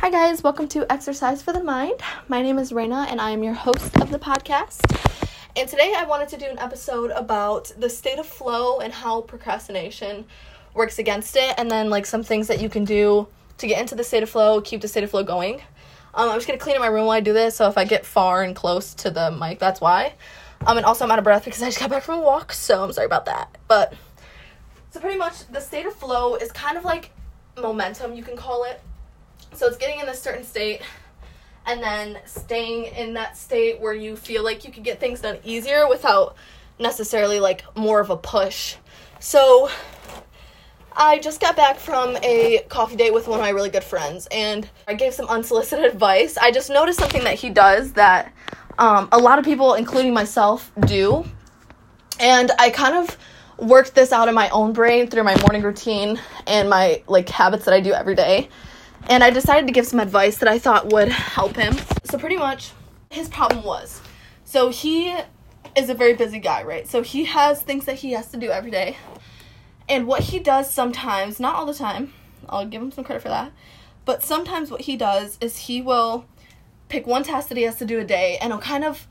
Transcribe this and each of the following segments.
Hi, guys, welcome to Exercise for the Mind. My name is Raina, and I am your host of the podcast. And today I wanted to do an episode about the state of flow and how procrastination works against it, and then like some things that you can do to get into the state of flow, keep the state of flow going. Um, I'm just gonna clean up my room while I do this, so if I get far and close to the mic, that's why. Um, and also I'm out of breath because I just got back from a walk, so I'm sorry about that. But so pretty much the state of flow is kind of like momentum, you can call it. So it's getting in this certain state and then staying in that state where you feel like you can get things done easier without necessarily like more of a push. So I just got back from a coffee date with one of my really good friends and I gave some unsolicited advice. I just noticed something that he does that um, a lot of people, including myself, do. And I kind of worked this out in my own brain through my morning routine and my like habits that I do every day. And I decided to give some advice that I thought would help him. So pretty much his problem was so he is a very busy guy, right? So he has things that he has to do every day. And what he does sometimes, not all the time, I'll give him some credit for that, but sometimes what he does is he will pick one task that he has to do a day and he'll kind of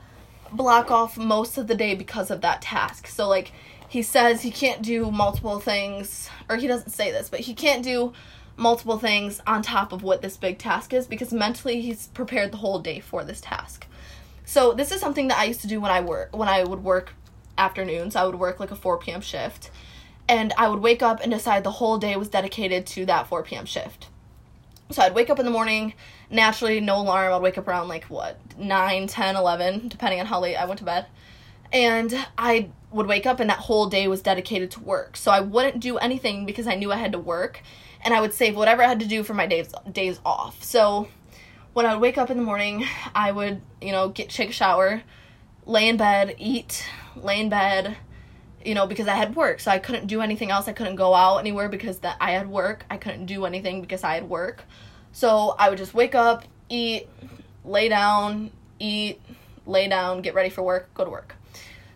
block off most of the day because of that task. So like he says he can't do multiple things or he doesn't say this, but he can't do multiple things on top of what this big task is because mentally he's prepared the whole day for this task. So this is something that I used to do when I work when I would work afternoons. I would work like a 4 p.m. shift and I would wake up and decide the whole day was dedicated to that 4 p.m. shift. So I'd wake up in the morning, naturally, no alarm. I'd wake up around like what, 9, 10, 11, depending on how late I went to bed. And I would wake up and that whole day was dedicated to work. So I wouldn't do anything because I knew I had to work and I would save whatever I had to do for my days days off. So when I would wake up in the morning, I would, you know, get take a shower, lay in bed, eat, lay in bed, you know, because I had work. So I couldn't do anything else. I couldn't go out anywhere because that I had work. I couldn't do anything because I had work. So I would just wake up, eat, lay down, eat, lay down, get ready for work, go to work.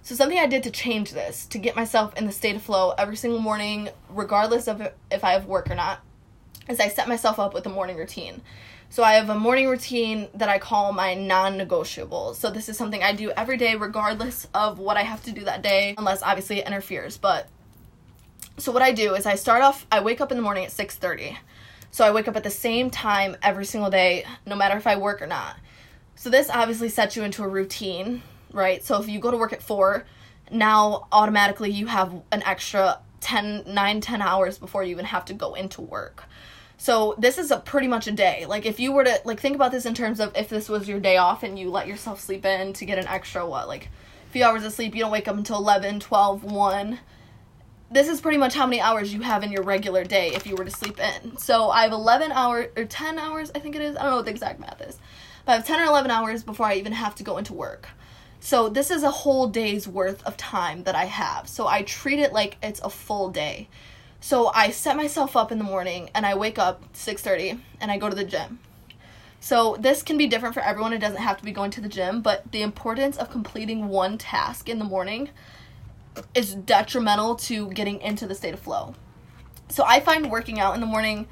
So something I did to change this, to get myself in the state of flow every single morning, regardless of if I have work or not, is I set myself up with a morning routine. So I have a morning routine that I call my non-negotiables. So this is something I do every day regardless of what I have to do that day, unless obviously it interferes. But so what I do is I start off I wake up in the morning at 6:30. So I wake up at the same time every single day, no matter if I work or not. So this obviously sets you into a routine, right? So if you go to work at 4, now automatically you have an extra 10 9 10 hours before you even have to go into work. So this is a pretty much a day. Like if you were to like think about this in terms of if this was your day off and you let yourself sleep in to get an extra what like a few hours of sleep, you don't wake up until 11, 12, 1. This is pretty much how many hours you have in your regular day if you were to sleep in. So I have 11 hours or 10 hours, I think it is. I don't know what the exact math is. But I have 10 or 11 hours before I even have to go into work. So this is a whole day's worth of time that I have. So I treat it like it's a full day. So I set myself up in the morning and I wake up 6:30 and I go to the gym. So this can be different for everyone. It doesn't have to be going to the gym, but the importance of completing one task in the morning is detrimental to getting into the state of flow. So I find working out in the morning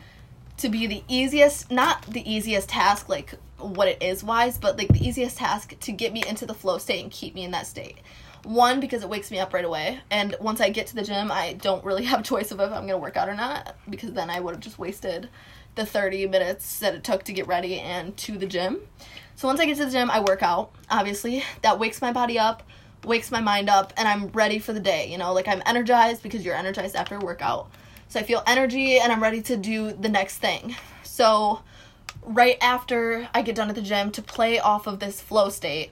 to be the easiest, not the easiest task like what it is wise, but like the easiest task to get me into the flow state and keep me in that state. One, because it wakes me up right away. And once I get to the gym, I don't really have a choice of if I'm going to work out or not, because then I would have just wasted the 30 minutes that it took to get ready and to the gym. So once I get to the gym, I work out, obviously. That wakes my body up, wakes my mind up, and I'm ready for the day. You know, like I'm energized because you're energized after a workout. So I feel energy and I'm ready to do the next thing. So right after I get done at the gym to play off of this flow state,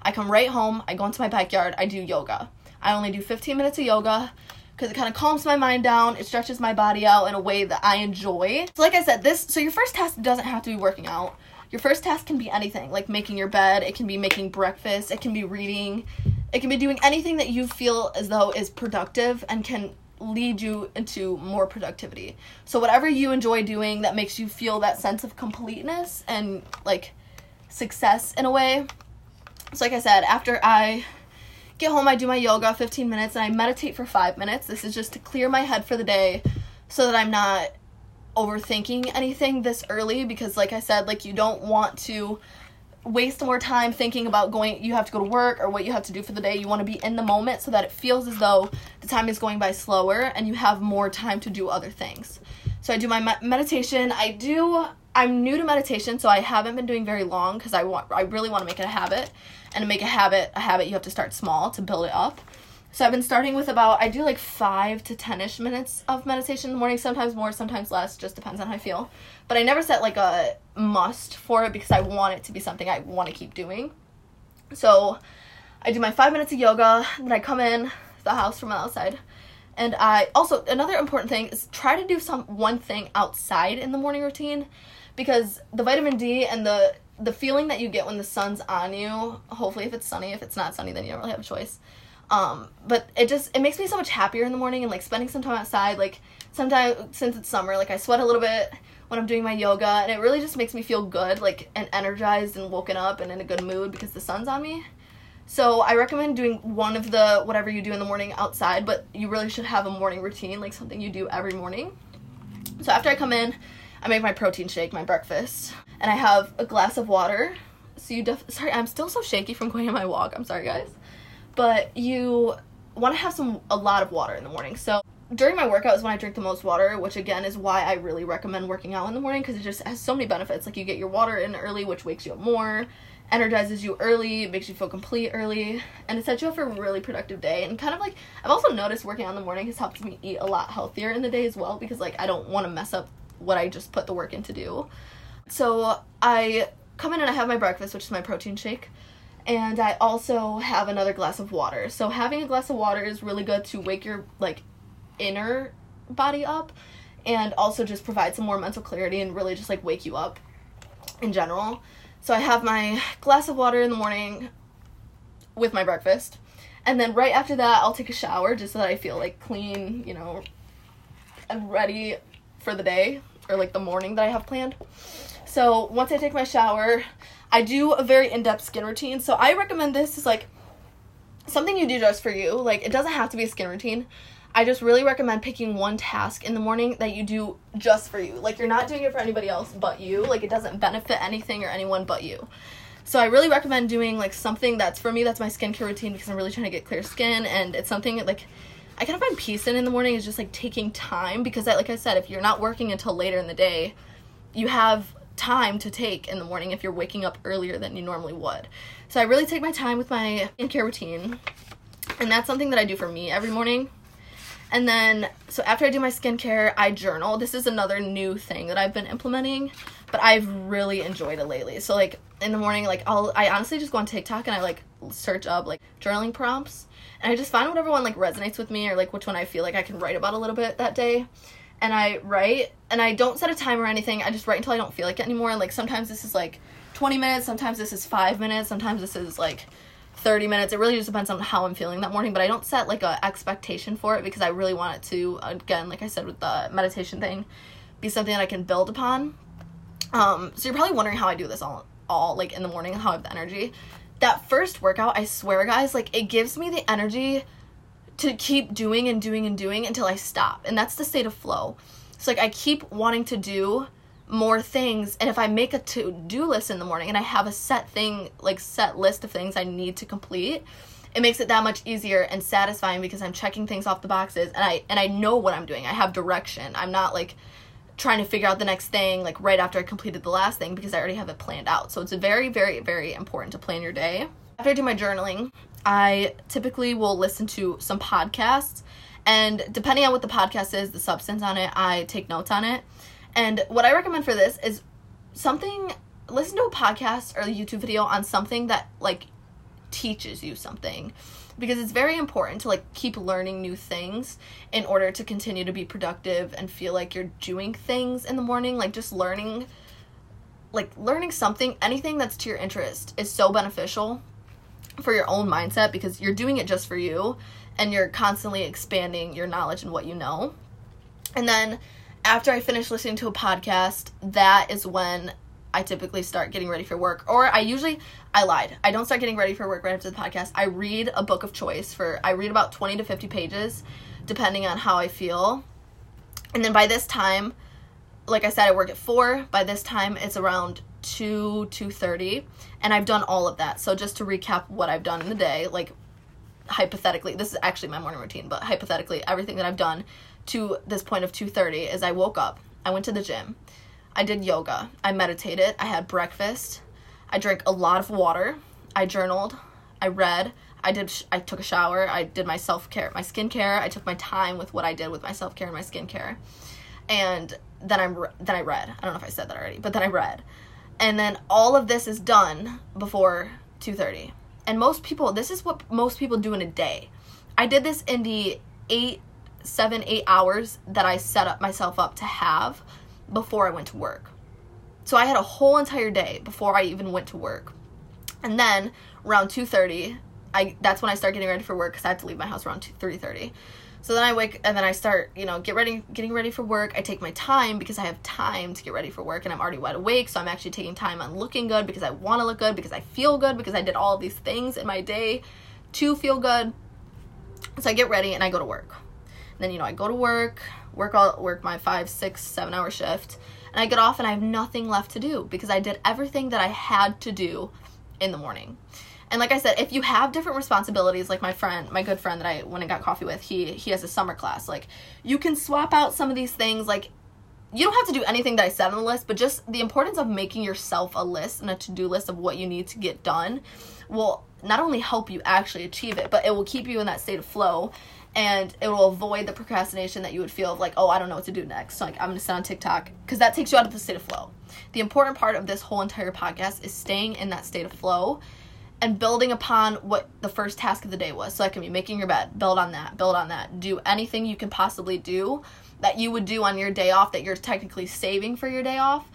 I come right home, I go into my backyard, I do yoga. I only do 15 minutes of yoga because it kind of calms my mind down, it stretches my body out in a way that I enjoy. So like I said, this so your first task doesn't have to be working out. Your first task can be anything, like making your bed, it can be making breakfast, it can be reading, it can be doing anything that you feel as though is productive and can lead you into more productivity. So whatever you enjoy doing that makes you feel that sense of completeness and like success in a way, so, like I said, after I get home, I do my yoga 15 minutes and I meditate for five minutes. This is just to clear my head for the day so that I'm not overthinking anything this early because like I said, like you don't want to waste more time thinking about going you have to go to work or what you have to do for the day. You want to be in the moment so that it feels as though the time is going by slower and you have more time to do other things. So I do my me- meditation. I do I'm new to meditation, so I haven't been doing very long because I want I really want to make it a habit. And to make a habit a habit, you have to start small to build it up. So I've been starting with about I do like five to ten ish minutes of meditation in the morning, sometimes more, sometimes less, just depends on how I feel. But I never set like a must for it because I want it to be something I want to keep doing. So I do my five minutes of yoga, then I come in the house from outside. And I also another important thing is try to do some one thing outside in the morning routine because the vitamin D and the the feeling that you get when the sun's on you, hopefully if it's sunny, if it's not sunny then you don't really have a choice um, but it just it makes me so much happier in the morning and like spending some time outside. Like sometimes since it's summer, like I sweat a little bit when I'm doing my yoga, and it really just makes me feel good, like and energized and woken up and in a good mood because the sun's on me. So I recommend doing one of the whatever you do in the morning outside, but you really should have a morning routine, like something you do every morning. So after I come in, I make my protein shake, my breakfast, and I have a glass of water. So you def sorry, I'm still so shaky from going on my walk. I'm sorry guys but you want to have some a lot of water in the morning. So during my workout is when I drink the most water, which again is why I really recommend working out in the morning because it just has so many benefits. Like you get your water in early, which wakes you up more, energizes you early, makes you feel complete early, and it sets you up for a really productive day. And kind of like I've also noticed working out in the morning has helped me eat a lot healthier in the day as well because like I don't want to mess up what I just put the work in to do. So I come in and I have my breakfast, which is my protein shake and I also have another glass of water. So having a glass of water is really good to wake your like inner body up and also just provide some more mental clarity and really just like wake you up in general. So I have my glass of water in the morning with my breakfast. And then right after that, I'll take a shower just so that I feel like clean, you know, and ready for the day or like the morning that I have planned. So once I take my shower, I do a very in-depth skin routine. So I recommend this is like something you do just for you. Like it doesn't have to be a skin routine. I just really recommend picking one task in the morning that you do just for you. Like you're not doing it for anybody else but you. Like it doesn't benefit anything or anyone but you. So I really recommend doing like something that's for me that's my skincare routine because I'm really trying to get clear skin and it's something like I kind of find peace in in the morning is just like taking time because I, like I said if you're not working until later in the day, you have time to take in the morning if you're waking up earlier than you normally would. So I really take my time with my skincare routine. And that's something that I do for me every morning. And then, so after I do my skincare, I journal. This is another new thing that I've been implementing, but I've really enjoyed it lately. So like in the morning, like I'll, I honestly just go on TikTok and I like search up like journaling prompts, and I just find whatever one like resonates with me or like which one I feel like I can write about a little bit that day and I write and I don't set a time or anything. I just write until I don't feel like it anymore. Like sometimes this is like 20 minutes, sometimes this is 5 minutes, sometimes this is like 30 minutes. It really just depends on how I'm feeling that morning, but I don't set like a expectation for it because I really want it to again, like I said with the meditation thing, be something that I can build upon. Um so you're probably wondering how I do this all all like in the morning how I have the energy. That first workout, I swear guys, like it gives me the energy to keep doing and doing and doing until I stop. And that's the state of flow. So like I keep wanting to do more things and if I make a to-do list in the morning and I have a set thing like set list of things I need to complete, it makes it that much easier and satisfying because I'm checking things off the boxes and I and I know what I'm doing. I have direction. I'm not like trying to figure out the next thing like right after I completed the last thing because I already have it planned out. So it's very very very important to plan your day. After I do my journaling, I typically will listen to some podcasts, and depending on what the podcast is, the substance on it, I take notes on it. And what I recommend for this is something listen to a podcast or a YouTube video on something that like teaches you something because it's very important to like keep learning new things in order to continue to be productive and feel like you're doing things in the morning like just learning like learning something anything that's to your interest is so beneficial for your own mindset because you're doing it just for you and you're constantly expanding your knowledge and what you know. And then after I finish listening to a podcast, that is when I typically start getting ready for work. Or I usually I lied. I don't start getting ready for work right after the podcast. I read a book of choice for I read about 20 to 50 pages depending on how I feel. And then by this time like I said, I work at four. By this time, it's around two two thirty, and I've done all of that. So just to recap what I've done in the day, like hypothetically, this is actually my morning routine, but hypothetically, everything that I've done to this point of two thirty is I woke up, I went to the gym, I did yoga, I meditated, I had breakfast, I drank a lot of water, I journaled, I read, I did I took a shower, I did my self-care, my skincare, I took my time with what I did with my self-care and my skincare. And then I'm then I read. I don't know if I said that already, but then I read. And then all of this is done before 2:30. And most people this is what most people do in a day. I did this in the eight seven eight hours that I set up myself up to have before I went to work. So I had a whole entire day before I even went to work. And then around 2:30, I that's when I start getting ready for work cuz I had to leave my house around 3:30. So then I wake and then I start, you know, get ready getting ready for work. I take my time because I have time to get ready for work and I'm already wide awake, so I'm actually taking time on looking good because I want to look good, because I feel good, because I did all these things in my day to feel good. So I get ready and I go to work. And then you know, I go to work, work all work my five, six, seven hour shift, and I get off and I have nothing left to do because I did everything that I had to do in the morning. And like I said, if you have different responsibilities, like my friend, my good friend that I went and got coffee with, he he has a summer class. Like you can swap out some of these things. Like you don't have to do anything that I said on the list, but just the importance of making yourself a list and a to-do list of what you need to get done will not only help you actually achieve it, but it will keep you in that state of flow and it will avoid the procrastination that you would feel of like, oh, I don't know what to do next. So, like, I'm gonna sit on TikTok because that takes you out of the state of flow. The important part of this whole entire podcast is staying in that state of flow and building upon what the first task of the day was. So that can be making your bed, build on that, build on that. Do anything you can possibly do that you would do on your day off that you're technically saving for your day off.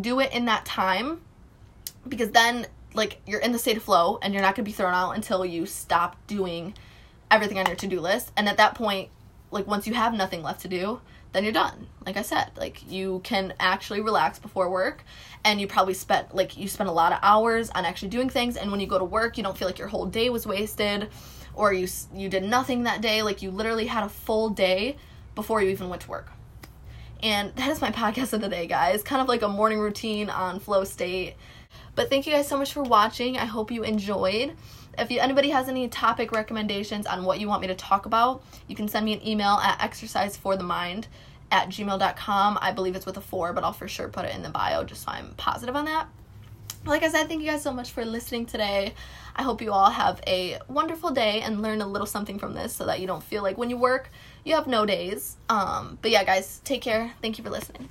Do it in that time because then like you're in the state of flow and you're not going to be thrown out until you stop doing everything on your to-do list. And at that point, like once you have nothing left to do, then you're done. Like I said, like you can actually relax before work and you probably spent like you spent a lot of hours on actually doing things and when you go to work, you don't feel like your whole day was wasted or you you did nothing that day, like you literally had a full day before you even went to work. And that is my podcast of the day, guys. Kind of like a morning routine on flow state. But thank you guys so much for watching. I hope you enjoyed. If you, anybody has any topic recommendations on what you want me to talk about, you can send me an email at exerciseforthemind at gmail.com. I believe it's with a four, but I'll for sure put it in the bio just so I'm positive on that. Like I said, thank you guys so much for listening today. I hope you all have a wonderful day and learn a little something from this so that you don't feel like when you work, you have no days. Um, but yeah, guys, take care. Thank you for listening.